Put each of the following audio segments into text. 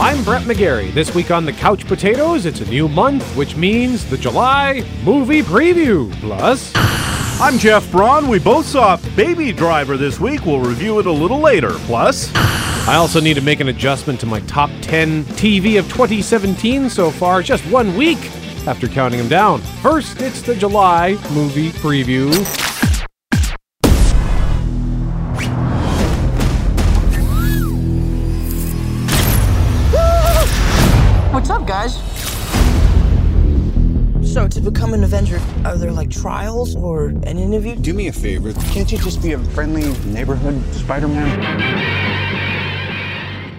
I'm Brett McGarry. This week on the Couch Potatoes, it's a new month, which means the July movie preview. Plus, I'm Jeff Braun. We both saw Baby Driver this week. We'll review it a little later. Plus, I also need to make an adjustment to my top 10 TV of 2017 so far, just one week after counting them down. First, it's the July movie preview. To become an Avenger, are there like trials or an interview? Do me a favor. Can't you just be a friendly neighborhood Spider Man?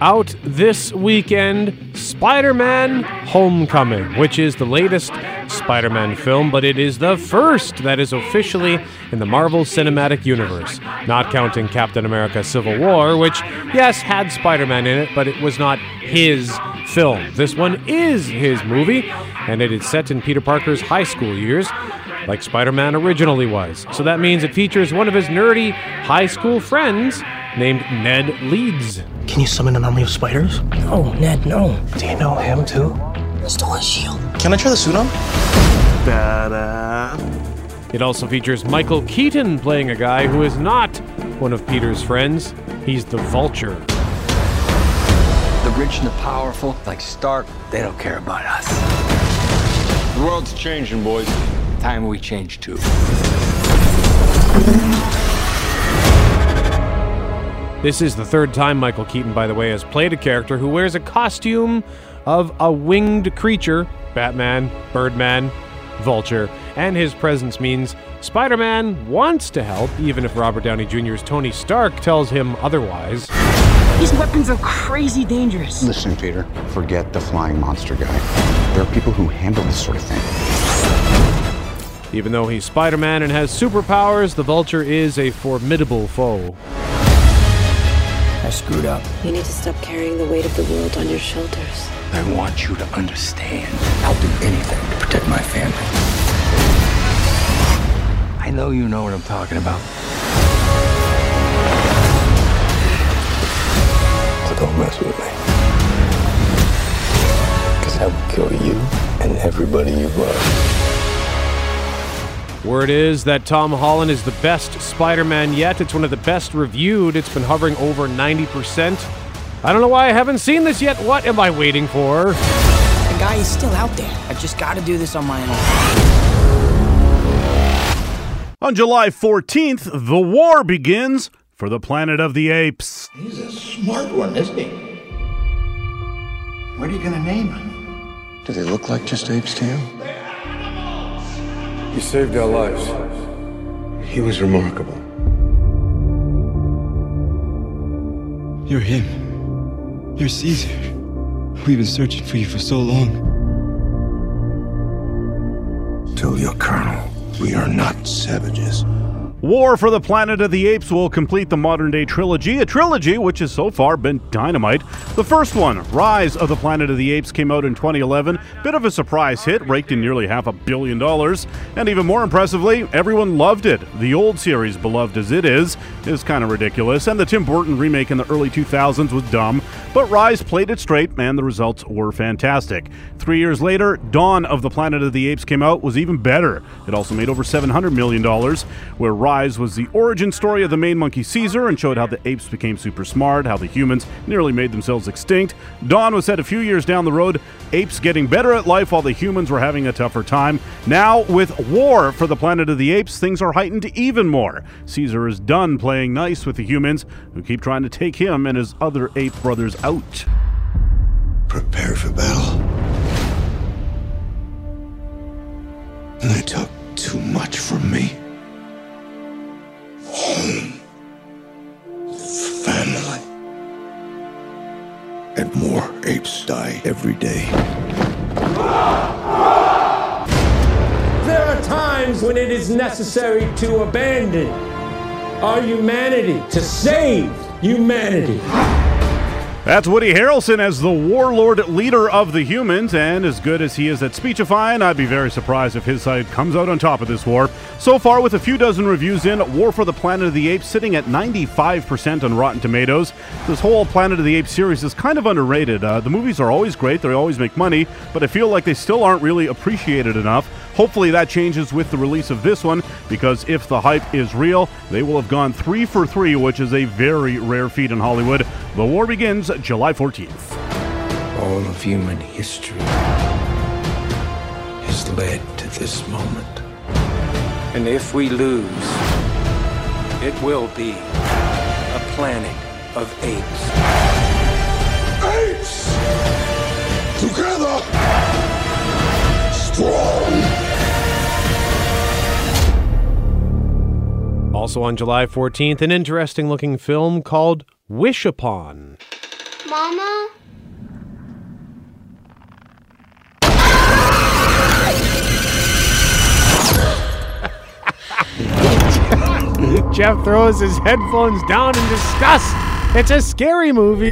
Out this weekend, Spider Man Homecoming, which is the latest Spider Man film, but it is the first that is officially in the Marvel Cinematic Universe, not counting Captain America Civil War, which, yes, had Spider Man in it, but it was not his film. This one is his movie, and it is set in Peter Parker's high school years, like Spider Man originally was. So that means it features one of his nerdy high school friends named Ned Leeds. Can you summon an army of spiders? No, Ned, no. Do you know him too? I Stole his shield. Can I try the suit on? It also features Michael Keaton playing a guy who is not one of Peter's friends. He's the Vulture. The rich and the powerful, like Stark, they don't care about us. The world's changing, boys. Time we change too. This is the third time Michael Keaton, by the way, has played a character who wears a costume of a winged creature Batman, Birdman, Vulture, and his presence means Spider Man wants to help, even if Robert Downey Jr.'s Tony Stark tells him otherwise. These weapons are crazy dangerous. Listen, Peter, forget the flying monster guy. There are people who handle this sort of thing. Even though he's Spider Man and has superpowers, the Vulture is a formidable foe. I screwed up. You need to stop carrying the weight of the world on your shoulders. I want you to understand. I'll do anything to protect my family. I know you know what I'm talking about. So don't mess with me. Because I will kill you and everybody you love. Word is that Tom Holland is the best Spider Man yet. It's one of the best reviewed. It's been hovering over 90%. I don't know why I haven't seen this yet. What am I waiting for? The guy is still out there. I've just got to do this on my own. on July 14th, the war begins for the Planet of the Apes. He's a smart one, isn't he? What are you gonna name him? Do they look like just apes to you? He saved our lives. He was remarkable. You're him. You're Caesar. We've been searching for you for so long. Tell your colonel, we are not savages. War for the Planet of the Apes will complete the modern day trilogy, a trilogy which has so far been dynamite. The first one, Rise of the Planet of the Apes, came out in 2011. Bit of a surprise hit, raked in nearly half a billion dollars. And even more impressively, everyone loved it. The old series, beloved as it is, is kind of ridiculous, and the Tim Burton remake in the early 2000s was dumb. But Rise played it straight, and the results were fantastic. Three years later, Dawn of the Planet of the Apes came out, was even better. It also made over $700 million, where Rise was the origin story of the main monkey Caesar and showed how the apes became super smart, how the humans nearly made themselves extinct. Dawn was set a few years down the road, apes getting better at life while the humans were having a tougher time. Now, with War for the Planet of the Apes, things are heightened even more. Caesar is done playing nice with the humans, who keep trying to take him and his other ape brothers out. Prepare for battle. They took too much from me. Every day. There are times when it is necessary to abandon our humanity, to save humanity. That's Woody Harrelson as the warlord leader of the humans, and as good as he is at speechifying, I'd be very surprised if his side comes out on top of this war. So far, with a few dozen reviews in, War for the Planet of the Apes sitting at 95% on Rotten Tomatoes. This whole Planet of the Apes series is kind of underrated. Uh, the movies are always great, they always make money, but I feel like they still aren't really appreciated enough. Hopefully that changes with the release of this one, because if the hype is real, they will have gone three for three, which is a very rare feat in Hollywood. The war begins July 14th. All of human history has led to this moment. And if we lose, it will be a planet of apes. Apes! Together! Strong! Also on July 14th, an interesting looking film called Wish Upon. Mama? Jeff throws his headphones down in disgust. It's a scary movie.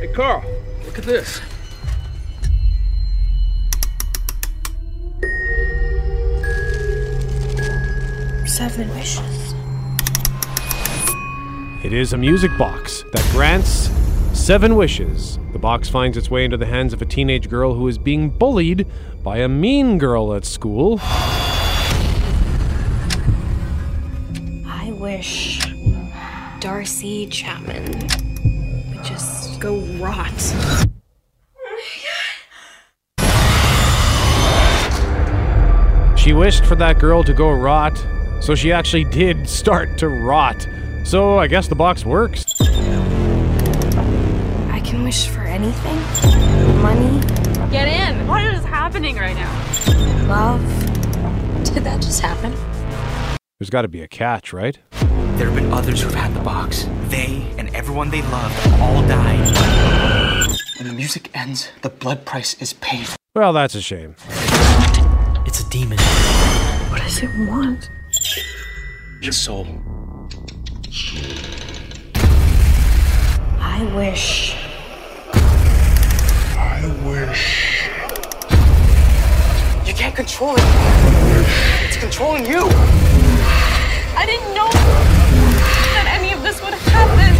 Hey, Carl, look at this. Seven wishes. It is a music box that grants seven wishes. The box finds its way into the hands of a teenage girl who is being bullied by a mean girl at school. I wish Darcy Chapman would just go rot. She wished for that girl to go rot, so she actually did start to rot. So I guess the box works. I can wish for anything money, Get in! What is happening right now? love. Did that just happen? There's got to be a catch, right? There have been others who've had the box. They and everyone they loved all died. When the music ends, the blood price is paid. Well, that's a shame. It's a demon. What does it want? Your soul. I wish. I wish. You can't control it. It's controlling you. I didn't know that any of this would happen.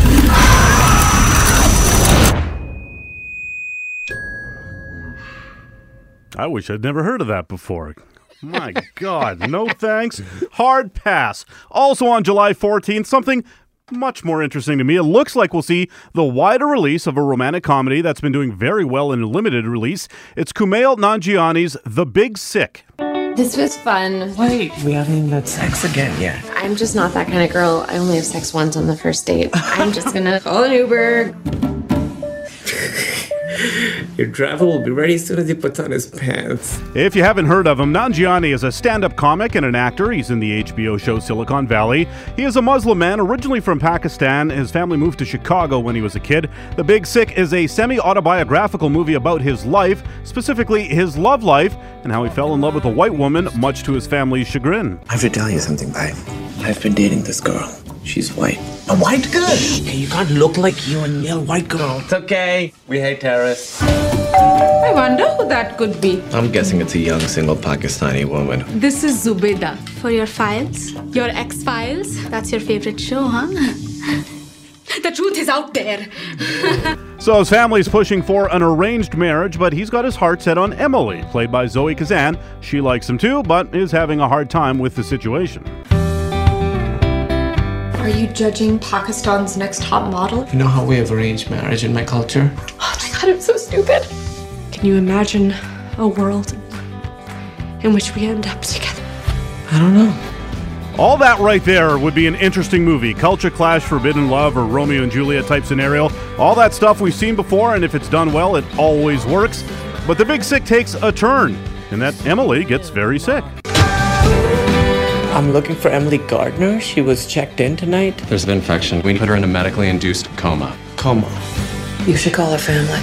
I wish I'd never heard of that before. My God, no thanks. Hard pass. Also on July 14th, something much more interesting to me. It looks like we'll see the wider release of a romantic comedy that's been doing very well in a limited release. It's Kumail Nanjiani's The Big Sick. This was fun. Wait, we haven't even had sex again yet. I'm just not that kind of girl. I only have sex once on the first date. I'm just gonna call an Uber. Your driver will be ready as soon as he puts on his pants. If you haven't heard of him, Nanjiani is a stand up comic and an actor. He's in the HBO show Silicon Valley. He is a Muslim man originally from Pakistan. His family moved to Chicago when he was a kid. The Big Sick is a semi autobiographical movie about his life, specifically his love life, and how he fell in love with a white woman, much to his family's chagrin. I have to tell you something, babe. I've been dating this girl. She's white. A white girl? Hey, you can't look like you and yell white girl. It's okay. We hate terrorists. I wonder who that could be. I'm guessing it's a young single Pakistani woman. This is Zubeda. For your files, your X Files. That's your favorite show, huh? The truth is out there. So his family's pushing for an arranged marriage, but he's got his heart set on Emily, played by Zoe Kazan. She likes him too, but is having a hard time with the situation. Are you judging Pakistan's next top model? You know how we have arranged marriage in my culture? Oh my god, I'm so stupid. Can you imagine a world in which we end up together? I don't know. All that right there would be an interesting movie. Culture clash, forbidden love, or Romeo and Juliet type scenario. All that stuff we've seen before, and if it's done well, it always works. But the big sick takes a turn, and that Emily gets very sick. I'm looking for Emily Gardner. She was checked in tonight. There's an infection. We put her in a medically induced coma. Coma. You should call her family.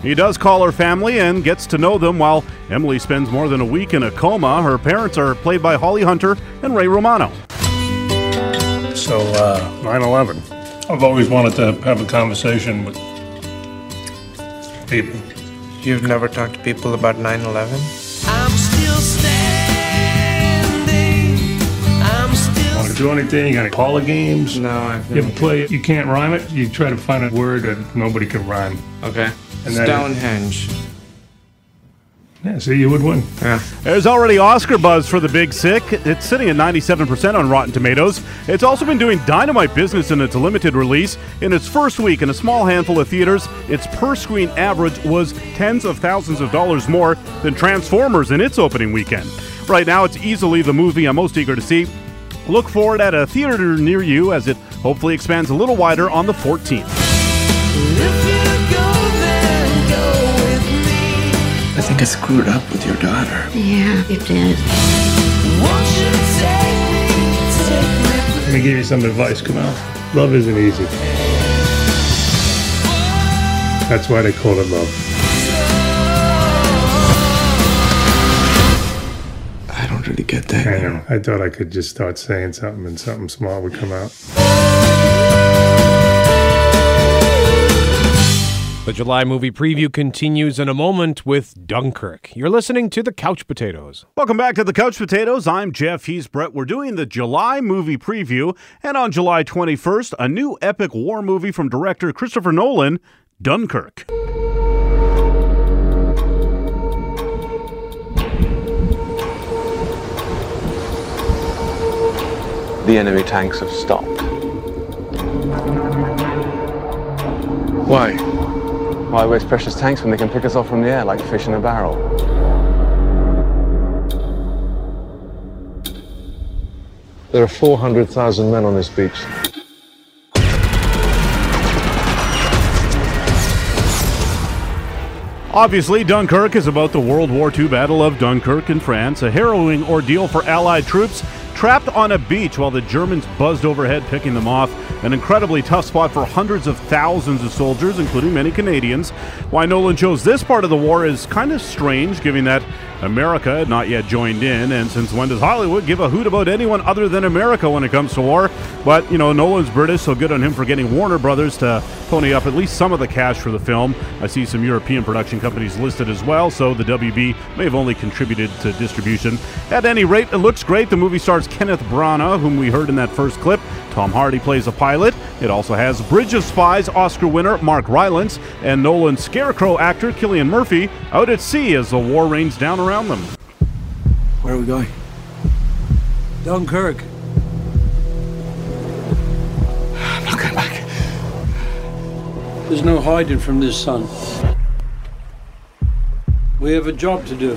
He does call her family and gets to know them while Emily spends more than a week in a coma. Her parents are played by Holly Hunter and Ray Romano. So, uh, 9 11. I've always wanted to have a conversation with people. You've never talked to people about 9 11? Want to do anything? You got any Paula games? No, I've You ever play? You can't rhyme it. You try to find a word that nobody can rhyme. Okay. And that- Stonehenge. Yeah, see, you would win. Yeah. There's already Oscar buzz for The Big Sick. It's sitting at 97% on Rotten Tomatoes. It's also been doing dynamite business in its limited release. In its first week in a small handful of theaters, its per screen average was tens of thousands of dollars more than Transformers in its opening weekend. Right now, it's easily the movie I'm most eager to see. Look for it at a theater near you as it hopefully expands a little wider on the 14th. I think I screwed up with your daughter. Yeah, you did. Let me give you some advice, Kumail. Love isn't easy. That's why they call it love. Get that. I know. I thought I could just start saying something and something smart would come out. The July movie preview continues in a moment with Dunkirk. You're listening to the Couch Potatoes. Welcome back to the Couch Potatoes. I'm Jeff. He's Brett. We're doing the July movie preview, and on July 21st, a new epic war movie from director Christopher Nolan, Dunkirk. The enemy tanks have stopped. Why? Why waste precious tanks when they can pick us off from the air like fish in a barrel? There are 400,000 men on this beach. Obviously, Dunkirk is about the World War II Battle of Dunkirk in France, a harrowing ordeal for Allied troops trapped on a beach while the Germans buzzed overhead picking them off. An incredibly tough spot for hundreds of thousands of soldiers, including many Canadians. Why Nolan chose this part of the war is kind of strange, given that America had not yet joined in, and since when does Hollywood give a hoot about anyone other than America when it comes to war? But, you know, Nolan's British, so good on him for getting Warner Brothers to pony up at least some of the cash for the film. I see some European production companies listed as well, so the WB may have only contributed to distribution. At any rate, it looks great. The movie stars Kenneth Branagh, whom we heard in that first clip. Tom Hardy plays a pilot. It also has Bridge of Spies Oscar winner Mark Rylance and Nolan's Scarecrow actor Cillian Murphy out at sea as the war rains down around them. Where are we going? Dunkirk. I'm not going back. There's no hiding from this, son. We have a job to do.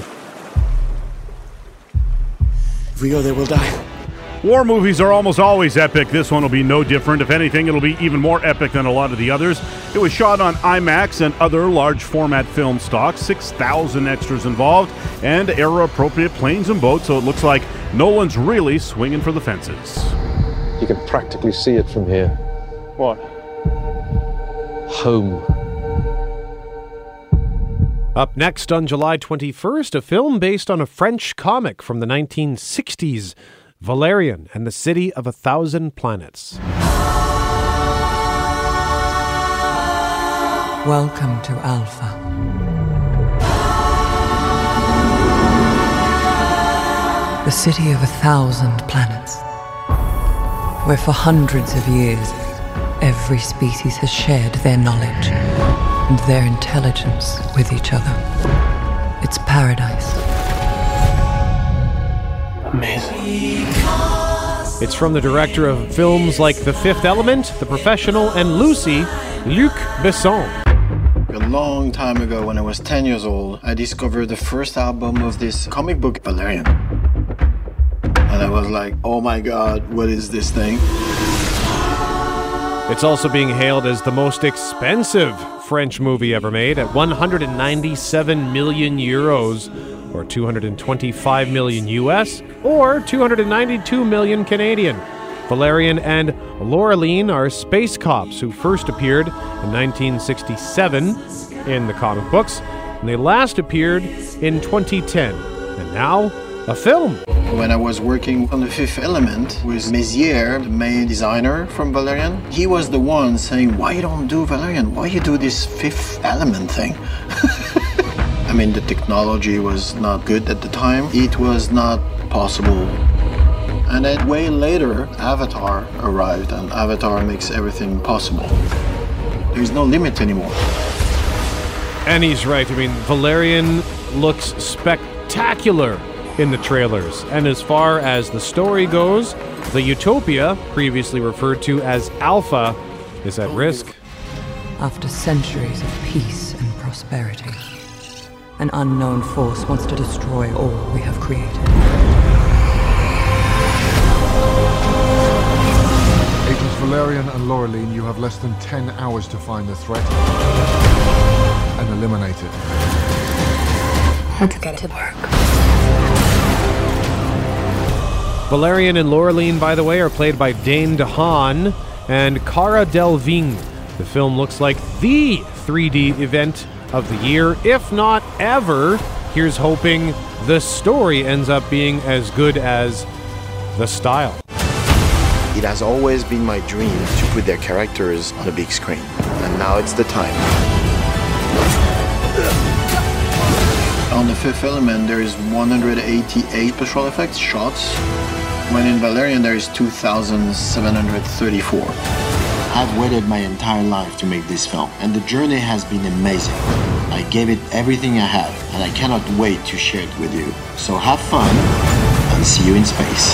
If we go there, we'll die. War movies are almost always epic. This one will be no different. If anything, it'll be even more epic than a lot of the others. It was shot on IMAX and other large format film stock, 6,000 extras involved, and era appropriate planes and boats, so it looks like Nolan's really swinging for the fences. You can practically see it from here. What? Home. Up next on July 21st, a film based on a French comic from the 1960s, Valerian and the City of a Thousand Planets. Welcome to Alpha. The city of a thousand planets. Where for hundreds of years, every species has shared their knowledge and their intelligence with each other. It's paradise. Amazing. It's from the director of films like The Fifth Element, The Professional, and Lucy, Luc Besson. A long time ago, when I was 10 years old, I discovered the first album of this comic book, Valerian. And I was like, oh my god, what is this thing? It's also being hailed as the most expensive French movie ever made at 197 million euros, or 225 million US, or 292 million Canadian. Valerian and Laureline are space cops who first appeared in 1967 in the comic books, and they last appeared in 2010. And now, a film. When I was working on the Fifth Element with Mézières, the main designer from Valerian, he was the one saying, "Why you don't do Valerian? Why you do this Fifth Element thing?" I mean, the technology was not good at the time. It was not possible. And then way later, Avatar arrived, and Avatar makes everything possible. There's no limit anymore. And he's right. I mean, Valerian looks spectacular in the trailers. And as far as the story goes, the Utopia, previously referred to as Alpha, is at risk. After centuries of peace and prosperity, an unknown force wants to destroy all we have created. Agents Valerian and Laureline, you have less than 10 hours to find the threat and eliminate it. Let's get to work. Valerian and Laureline, by the way, are played by Dane DeHaan and Cara Delevingne. The film looks like the 3D event of the year, if not ever. Here's hoping the story ends up being as good as the style. It has always been my dream to put their characters on a big screen, and now it's the time. On the fifth element, there is 188 special effects shots, when in Valerian, there is 2,734. I've waited my entire life to make this film, and the journey has been amazing. I gave it everything I had, and I cannot wait to share it with you. So have fun, and see you in space.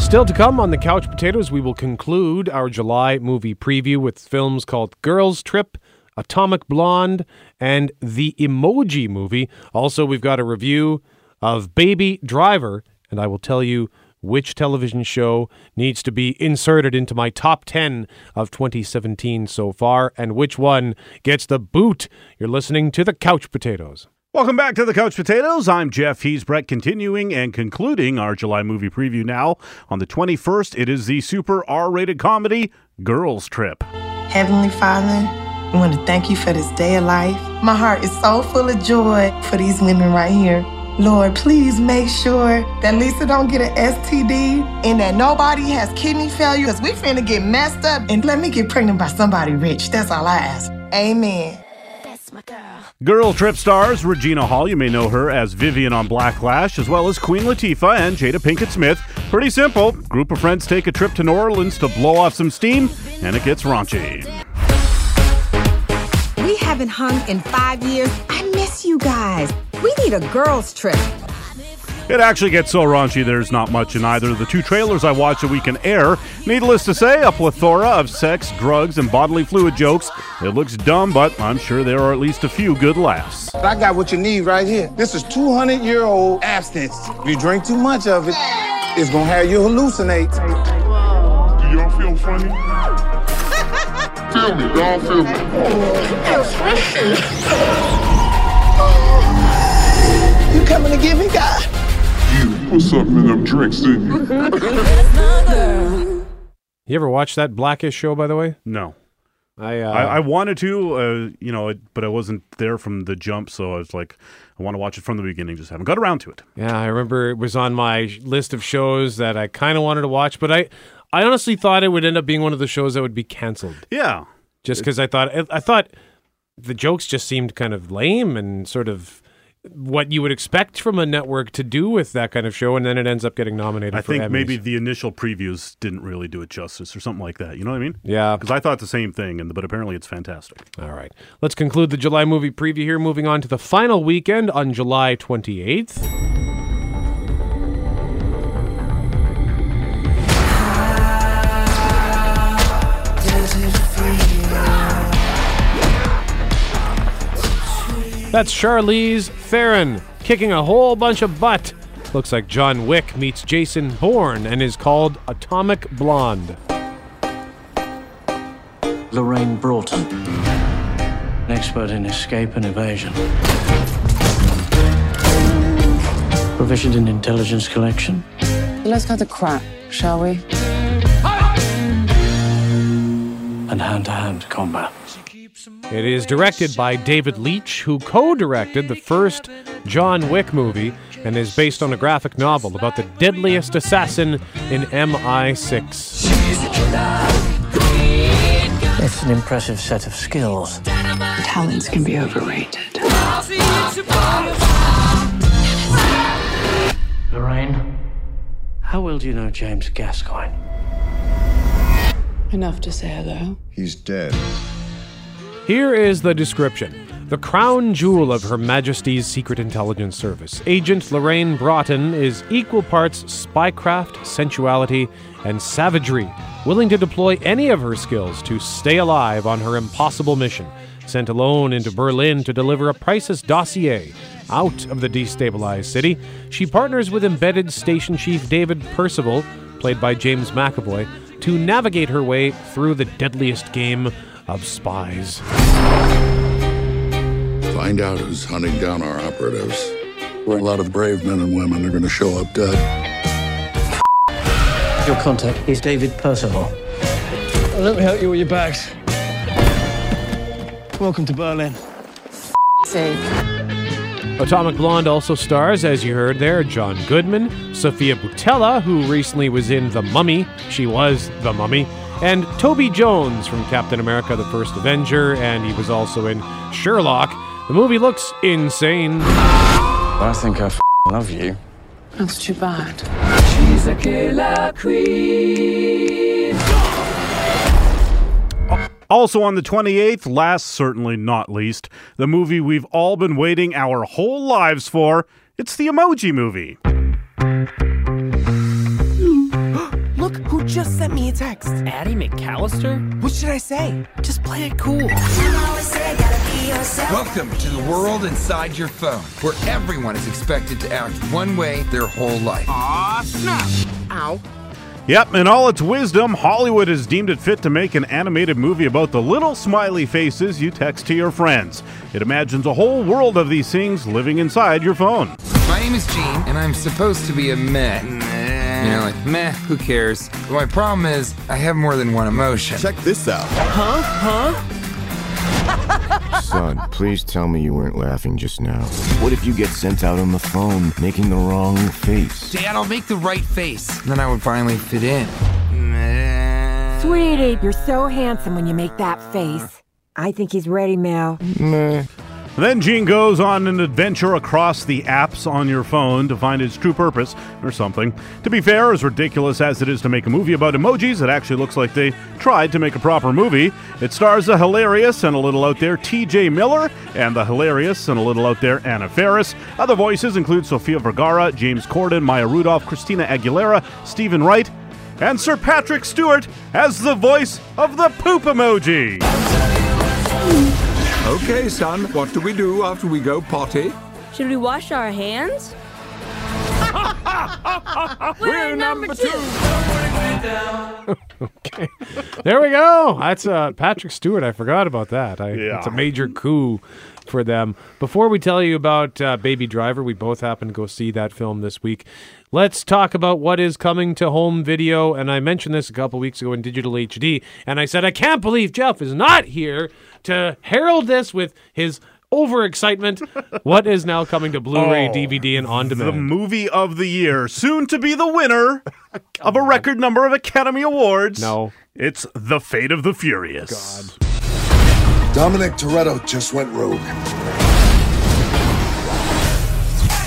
Still to come on the Couch Potatoes, we will conclude our July movie preview with films called Girls Trip, Atomic Blonde, and The Emoji Movie. Also, we've got a review of Baby Driver, and I will tell you which television show needs to be inserted into my top 10 of 2017 so far, and which one gets the boot. You're listening to the Couch Potatoes. Welcome back to the Couch Potatoes. I'm Jeff He's Brett, continuing and concluding our July movie preview now. On the 21st, it is the super R rated comedy Girls Trip. Heavenly Father, I want to thank you for this day of life. My heart is so full of joy for these women right here. Lord, please make sure that Lisa don't get an STD and that nobody has kidney failure because we finna get messed up and let me get pregnant by somebody rich. That's all I ask. Amen. That's my girl. Girl Trip stars Regina Hall, you may know her as Vivian on Blackish, as well as Queen Latifah and Jada Pinkett Smith. Pretty simple. Group of friends take a trip to New Orleans to blow off some steam, and it gets raunchy. We haven't hung in five years. I miss you guys. We need a girls' trip. It actually gets so raunchy there's not much in either of the two trailers I watched that we can air. Needless to say, a plethora of sex, drugs, and bodily fluid jokes. It looks dumb, but I'm sure there are at least a few good laughs. I got what you need right here. This is 200 year old abstinence. If you drink too much of it, it's gonna have you hallucinate. Do y'all feel funny? Feel me, y'all feel me. You coming to get me, God? You put something in them drinks, didn't you? You ever watch that Blackish show, by the way? No. I, uh, I, I wanted to, uh, you know, it, but I wasn't there from the jump, so I was like, I want to watch it from the beginning. Just haven't got around to it. Yeah, I remember it was on my list of shows that I kind of wanted to watch, but I, I honestly thought it would end up being one of the shows that would be canceled. Yeah, just because I thought I, I thought the jokes just seemed kind of lame and sort of what you would expect from a network to do with that kind of show, and then it ends up getting nominated. I think Emmys. maybe the initial previews didn't really do it justice, or something like that. You know what I mean? Yeah. Because I thought the same thing, and but apparently it's fantastic. All right, let's conclude the July movie preview here. Moving on to the final weekend on July twenty eighth. That's Charlize Theron kicking a whole bunch of butt. Looks like John Wick meets Jason Bourne and is called Atomic Blonde. Lorraine Broughton, an expert in escape and evasion. Proficient in intelligence collection. Let's cut the crap, shall we? and hand to hand combat. It is directed by David Leitch, who co directed the first John Wick movie and is based on a graphic novel about the deadliest assassin in MI6. It's an impressive set of skills. Talents can be overrated. Lorraine, how well do you know James Gascoigne? Enough to say hello. He's dead. Here is the description. The crown jewel of Her Majesty's Secret Intelligence Service, Agent Lorraine Broughton is equal parts spycraft, sensuality, and savagery, willing to deploy any of her skills to stay alive on her impossible mission. Sent alone into Berlin to deliver a priceless dossier out of the destabilized city, she partners with embedded station chief David Percival, played by James McAvoy, to navigate her way through the deadliest game of spies. Find out who's hunting down our operatives. A lot of brave men and women are going to show up dead. Your contact is David Percival. Let me help you with your bags. Welcome to Berlin. Sake. Atomic Blonde also stars, as you heard there, John Goodman, Sofia Boutella, who recently was in The Mummy. She was The Mummy. And Toby Jones from Captain America the First Avenger, and he was also in Sherlock. The movie looks insane. I think I f- love you. That's too bad. She's a killer queen. Also on the 28th, last certainly not least, the movie we've all been waiting our whole lives for. It's the Emoji Movie. Look who just sent me a text. Addie McAllister? What should I say? Just play it cool. Welcome to the world inside your phone, where everyone is expected to act one way their whole life. Aw, snap! Ow. Yep, in all its wisdom, Hollywood has deemed it fit to make an animated movie about the little smiley faces you text to your friends. It imagines a whole world of these things living inside your phone. My name is Gene, and I'm supposed to be a meh. You know, like, meh, who cares? But my problem is, I have more than one emotion. Check this out. Huh? Huh? Son, please tell me you weren't laughing just now. What if you get sent out on the phone making the wrong face? Dad, I'll make the right face. Then I would finally fit in. Sweetie, you're so handsome when you make that face. I think he's ready, Mel. Meh. Then Gene goes on an adventure across the apps on your phone to find its true purpose, or something. To be fair, as ridiculous as it is to make a movie about emojis, it actually looks like they tried to make a proper movie. It stars the hilarious and a little out there TJ Miller, and the hilarious and a little out there Anna Faris. Other voices include Sofia Vergara, James Corden, Maya Rudolph, Christina Aguilera, Steven Wright, and Sir Patrick Stewart as the voice of the poop emoji. Okay, son, what do we do after we go potty? Should we wash our hands? We're number two. okay. There we go. That's uh, Patrick Stewart. I forgot about that. I, Yeah. It's a major coup for them. Before we tell you about uh, Baby Driver, we both happened to go see that film this week. Let's talk about what is coming to home video. And I mentioned this a couple weeks ago in digital HD. And I said, I can't believe Jeff is not here to herald this with his overexcitement. what is now coming to Blu ray, Oh, DVD, and on demand? The movie of the year, soon to be the winner of a record number of Academy Awards. No. It's The Fate of the Furious. Dominic Toretto just went rogue.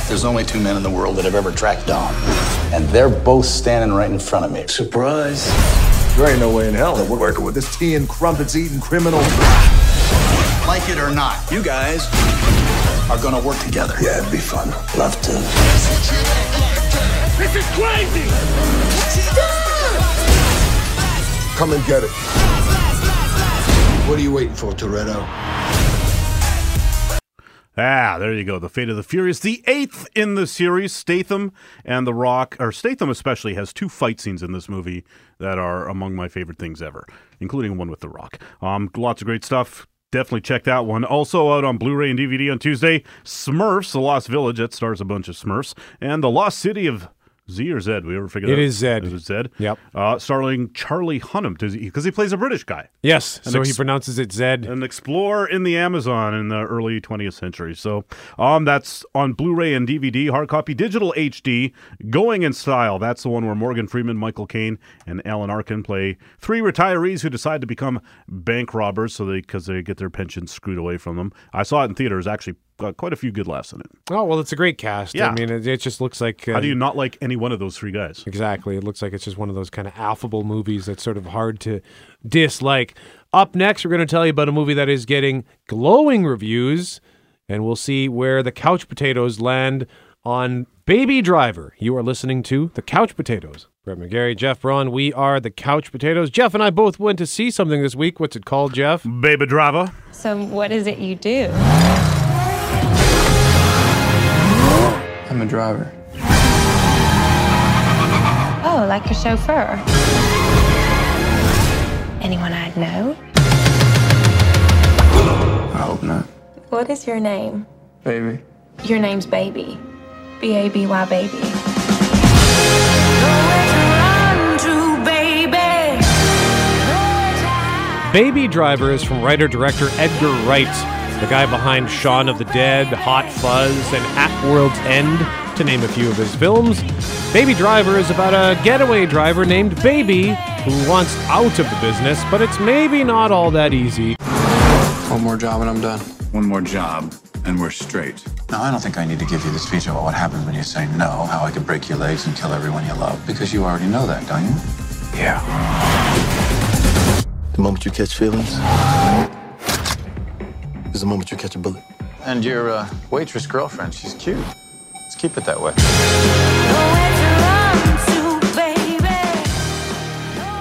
There's only two men in the world that have ever tracked Dom, and they're both standing right in front of me. Surprise. There ain't no way in hell that we're working with this tea and crumpets eating criminal. Like it or not, you guys are gonna work together. Yeah, it'd be fun. Love to. This is crazy! Come and get it. What are you waiting for, Toretto? Ah, there you go. The Fate of the Furious, the eighth in the series. Statham and The Rock, or Statham especially, has two fight scenes in this movie that are among my favorite things ever, including one with The Rock. Um, lots of great stuff. Definitely check that one. Also out on Blu-ray and DVD on Tuesday. Smurfs: The Lost Village that stars a bunch of Smurfs, and The Lost City of Z or Zed? We ever figured It out? is Zed. Is it Zed? Yep. Uh, starring Charlie Hunnam because he, plays a British guy. Yes, An so he pronounces it Zed. An explorer in the Amazon in the early 20th century. So um, that's on Blu-ray and DVD, hard copy, digital HD, going in style. That's the one where Morgan Freeman, Michael Caine, and Alan Arkin play three retirees who decide to become bank robbers so they because they get their pensions screwed away from them. I saw it in theaters. Actually, got quite a few good laughs in it. Oh well, it's a great cast. Yeah. I mean, it, it just looks like. Uh, How do you not like any one of those three guys? Exactly. It looks like it's just one of those kind of affable movies that's sort of hard to dislike. Up next, we're going to tell you about a movie that is getting glowing reviews, and we'll see where the couch potatoes land on Baby Driver. You are listening to The Couch Potatoes. Brett McGarry, Jeff Braun, we are The Couch Potatoes. Jeff and I both went to see something this week. What's it called, Jeff? Baby Driver. So, what is it you do? I'm a driver. Oh, like a chauffeur. Anyone I'd know? I hope not. What is your name? Baby. Your name's Baby. B A B Y Baby. Baby Driver is from writer director Edgar Wright, the guy behind Shaun of the Dead, Hot Fuzz, and At World's End, to name a few of his films. Baby Driver is about a getaway driver named Baby who wants out of the business, but it's maybe not all that easy. One more job and I'm done. One more job, and we're straight. Now, I don't think I need to give you the speech about what happens when you say no, how I could break your legs and kill everyone you love, because you already know that, don't you? Yeah. The moment you catch feelings is the moment you catch a bullet. And your uh, waitress girlfriend, she's cute. Let's keep it that way.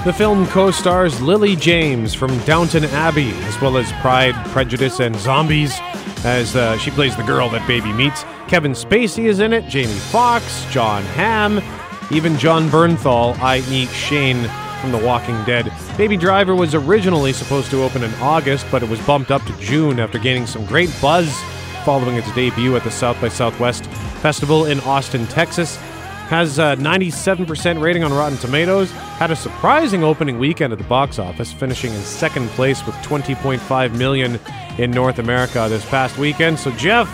The film co stars Lily James from Downton Abbey, as well as Pride, Prejudice, and Zombies, as uh, she plays the girl that Baby meets. Kevin Spacey is in it, Jamie Foxx, Jon Hamm, even Jon Bernthal, i.e., Shane from The Walking Dead. Baby Driver was originally supposed to open in August, but it was bumped up to June after gaining some great buzz following its debut at the South by Southwest Festival in Austin, Texas. Has a 97% rating on Rotten Tomatoes. Had a surprising opening weekend at the box office, finishing in second place with 20.5 million in North America this past weekend. So, Jeff,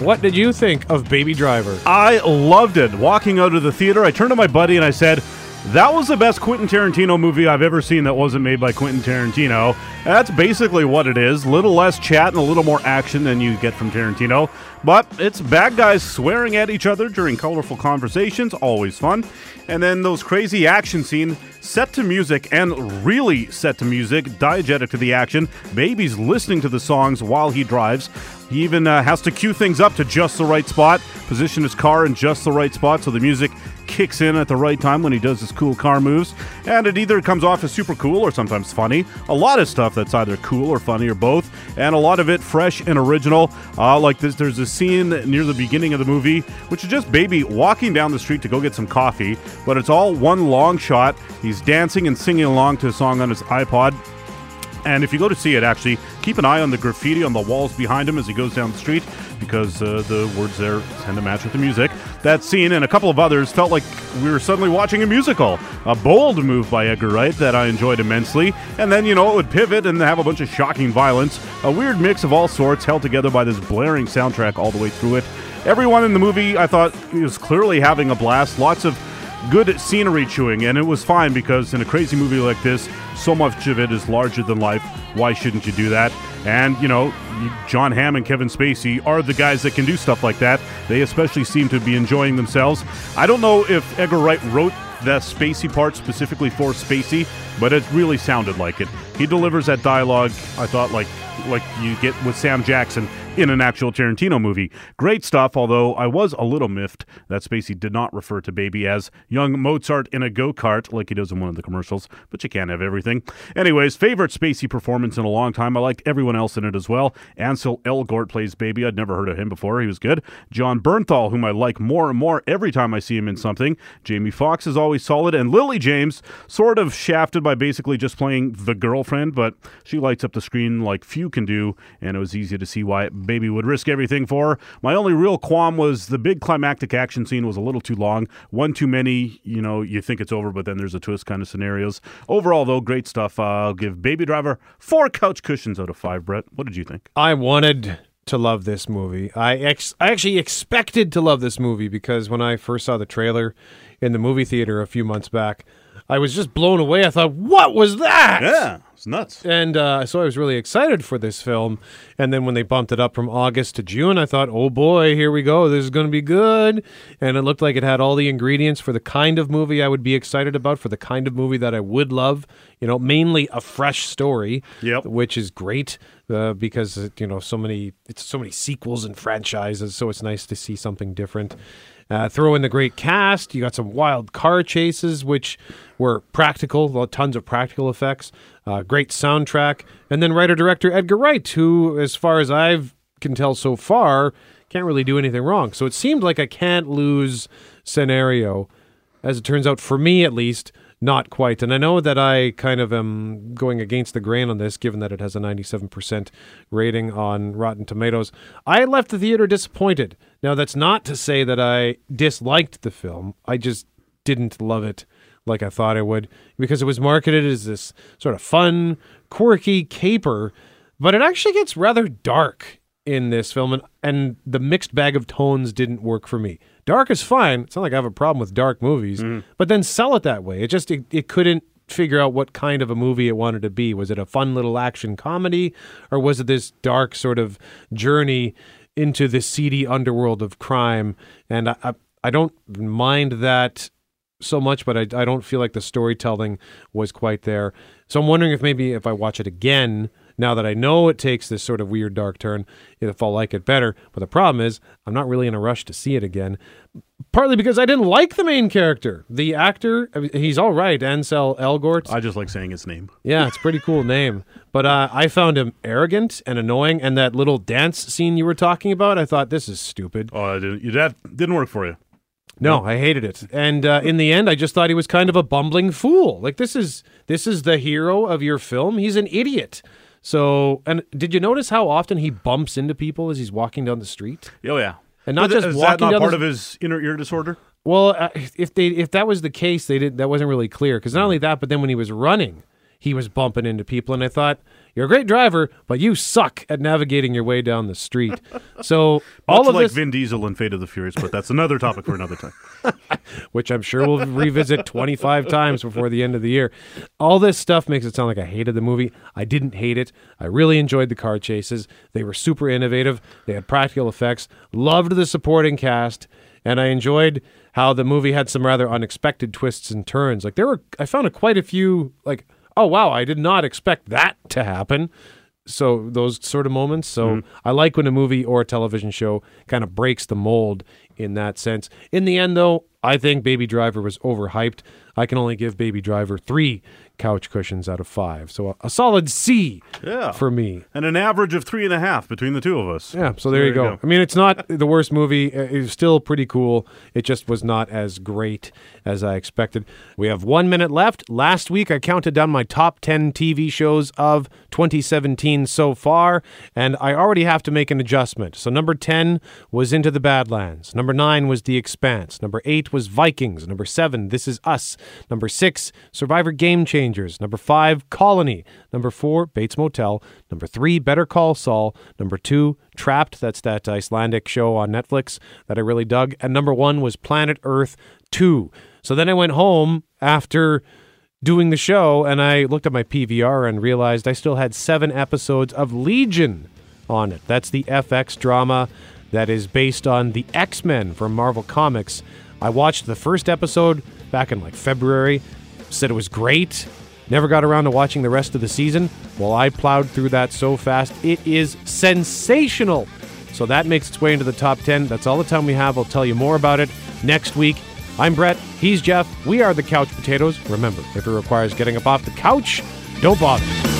what did you think of Baby Driver? I loved it. Walking out of the theater, I turned to my buddy and I said, that was the best Quentin Tarantino movie I've ever seen that wasn't made by Quentin Tarantino. That's basically what it is. A little less chat and a little more action than you get from Tarantino. But it's bad guys swearing at each other during colorful conversations, always fun. And then those crazy action scenes set to music and really set to music, diegetic to the action. Baby's listening to the songs while he drives. He even uh, has to cue things up to just the right spot, position his car in just the right spot so the music kicks in at the right time when he does his cool car moves. And it either comes off as super cool or sometimes funny. A lot of stuff that's either cool or funny or both, and a lot of it fresh and original. Uh, like this, there's a scene near the beginning of the movie, which is just Baby walking down the street to go get some coffee, but it's all one long shot. He's dancing and singing along to a song on his iPod. And if you go to see it, actually, keep an eye on the graffiti on the walls behind him as he goes down the street because uh, the words there tend to match with the music. That scene and a couple of others felt like we were suddenly watching a musical. A bold move by Edgar Wright that I enjoyed immensely. And then, you know, it would pivot and have a bunch of shocking violence. A weird mix of all sorts held together by this blaring soundtrack all the way through it. Everyone in the movie, I thought, was clearly having a blast. Lots of good scenery chewing, and it was fine because in a crazy movie like this, so much of it is larger than life. Why shouldn't you do that? And, you know, Jon Hamm and Kevin Spacey are the guys that can do stuff like that. They especially seem to be enjoying themselves. I don't know if Edgar Wright wrote the Spacey part specifically for Spacey, but it really sounded like it. He delivers that dialogue, I thought, like like you get with Sam Jackson in an actual Tarantino movie. Great stuff, although I was a little miffed that Spacey did not refer to Baby as young Mozart in a go kart like he does in one of the commercials, but you can't have everything. Anyways, favorite Spacey performance in a long time. I liked everyone else in it as well. Ansel Elgort plays Baby. I'd never heard of him before. He was good. Jon Bernthal, whom I like more and more every time I see him in something. Jamie Foxx is always solid. And Lily James, sort of shafted by basically just playing the girlfriend, but she lights up the screen like few can do, and it was easy to see why Baby would risk everything for. My only real qualm was the big climactic action scene was a little too long. One too many, you know, you think it's over, but then there's a twist kind of scenarios. Overall, though, great stuff. Uh, I'll give Baby Driver four couch cushions out of five, Brett. What did you think? I wanted to love this movie. I ex- I actually expected to love this movie because when I first saw the trailer in the movie theater a few months back, I was just blown away. I thought, "What was that?" Yeah, it's nuts. And uh, so I was really excited for this film. And then when they bumped it up from August to June, I thought, "Oh boy, here we go. This is going to be good." And it looked like it had all the ingredients for the kind of movie I would be excited about, for the kind of movie that I would love. You know, mainly a fresh story, yep. which is great uh, because you know so many it's so many sequels and franchises. So it's nice to see something different. Uh, throw in the great cast. You got some wild car chases, which were practical, tons of practical effects. Uh, great soundtrack, and then writer director Edgar Wright, who, as far as I can tell so far, can't really do anything wrong. So it seemed like a can't lose scenario. As it turns out, for me at least, not quite. And I know that I kind of am going against the grain on this, given that it has a 97% rating on Rotten Tomatoes. I left the theater disappointed. Now, that's not to say that I disliked the film, I just didn't love it like I thought I would, because it was marketed as this sort of fun, quirky caper, but it actually gets rather dark in this film, and, and the mixed bag of tones didn't work for me. Dark is fine. It's not like I have a problem with dark movies, Mm-hmm. but then sell it that way. It just it, it couldn't figure out what kind of a movie it wanted to be. Was it a fun little action comedy, or was it this dark sort of journey into the seedy underworld of crime? And I I, I don't mind that so much, but I, I don't feel like the storytelling was quite there. So I'm wondering if maybe if I watch it again, now that I know it takes this sort of weird dark turn, if I'll like it better. But the problem is, I'm not really in a rush to see it again. Partly because I didn't like the main character. The actor, I mean, he's all right, Ansel Elgort. I just like saying his name. Yeah, it's a pretty cool name. But uh, I found him arrogant and annoying. And that little dance scene you were talking about, I thought, this is stupid. Oh, didn't, that didn't work for you. No, I hated it. And uh, in the end, I just thought he was kind of a bumbling fool. Like this is this is the hero of your film. He's an idiot. So, and did you notice how often he bumps into people as he's walking down the street? Oh yeah, and not But just is walking that not down part the, of his inner ear disorder? Well, uh, if they if that was the case, they did that wasn't really clear because not only that, but then when he was running, he was bumping into people, and I thought you're a great driver, but you suck at navigating your way down the street. So all of like this, Vin Diesel in Fate of the Furious, but that's another topic for another time. which I'm sure we'll revisit 25 times before the end of the year. All this stuff makes it sound like I hated the movie. I didn't hate it. I really enjoyed the car chases. They were super innovative. They had practical effects. Loved the supporting cast, and I enjoyed how the movie had some rather unexpected twists and turns. Like there were, I found a, quite a few like, oh wow, I did not expect that to happen. So those sort of moments. So mm-hmm. I like when a movie or a television show kind of breaks the mold in that sense. In the end, though, I think Baby Driver was overhyped. I can only give Baby Driver three couch cushions out of five. So a, a solid C Yeah. for me. And an average of three and a half between the two of us. Yeah, so there, you, go. I mean, it's not the worst movie. It's still pretty cool. It just was not as great as I expected. We have one minute left. Last week, I counted down my top 10 TV shows of 2017 so far, and I already have to make an adjustment. So, number 10 was Into the Badlands. Number 9 was The Expanse. Number 8 was Vikings. Number 7, This Is Us. Number 6, Survivor Game Number 5, Colony. Number 4, Bates Motel. Number 3, Better Call Saul. Number 2, Trapped. That's that Icelandic show on Netflix that I really dug. And number 1 was Planet Earth 2. So then I went home after doing the show and I looked at my PVR and realized I still had seven episodes of Legion on it. That's the FX drama that is based on the X Men from Marvel Comics. I watched the first episode back in like February, said it was great. Never got around to watching the rest of the season. Well, I plowed through that so fast. It is sensational. So that makes its way into the top 10. That's all the time we have. I'll tell you more about it next week. I'm Brett. He's Jeff. We are the Couch Potatoes. Remember, if it requires getting up off the couch, don't bother.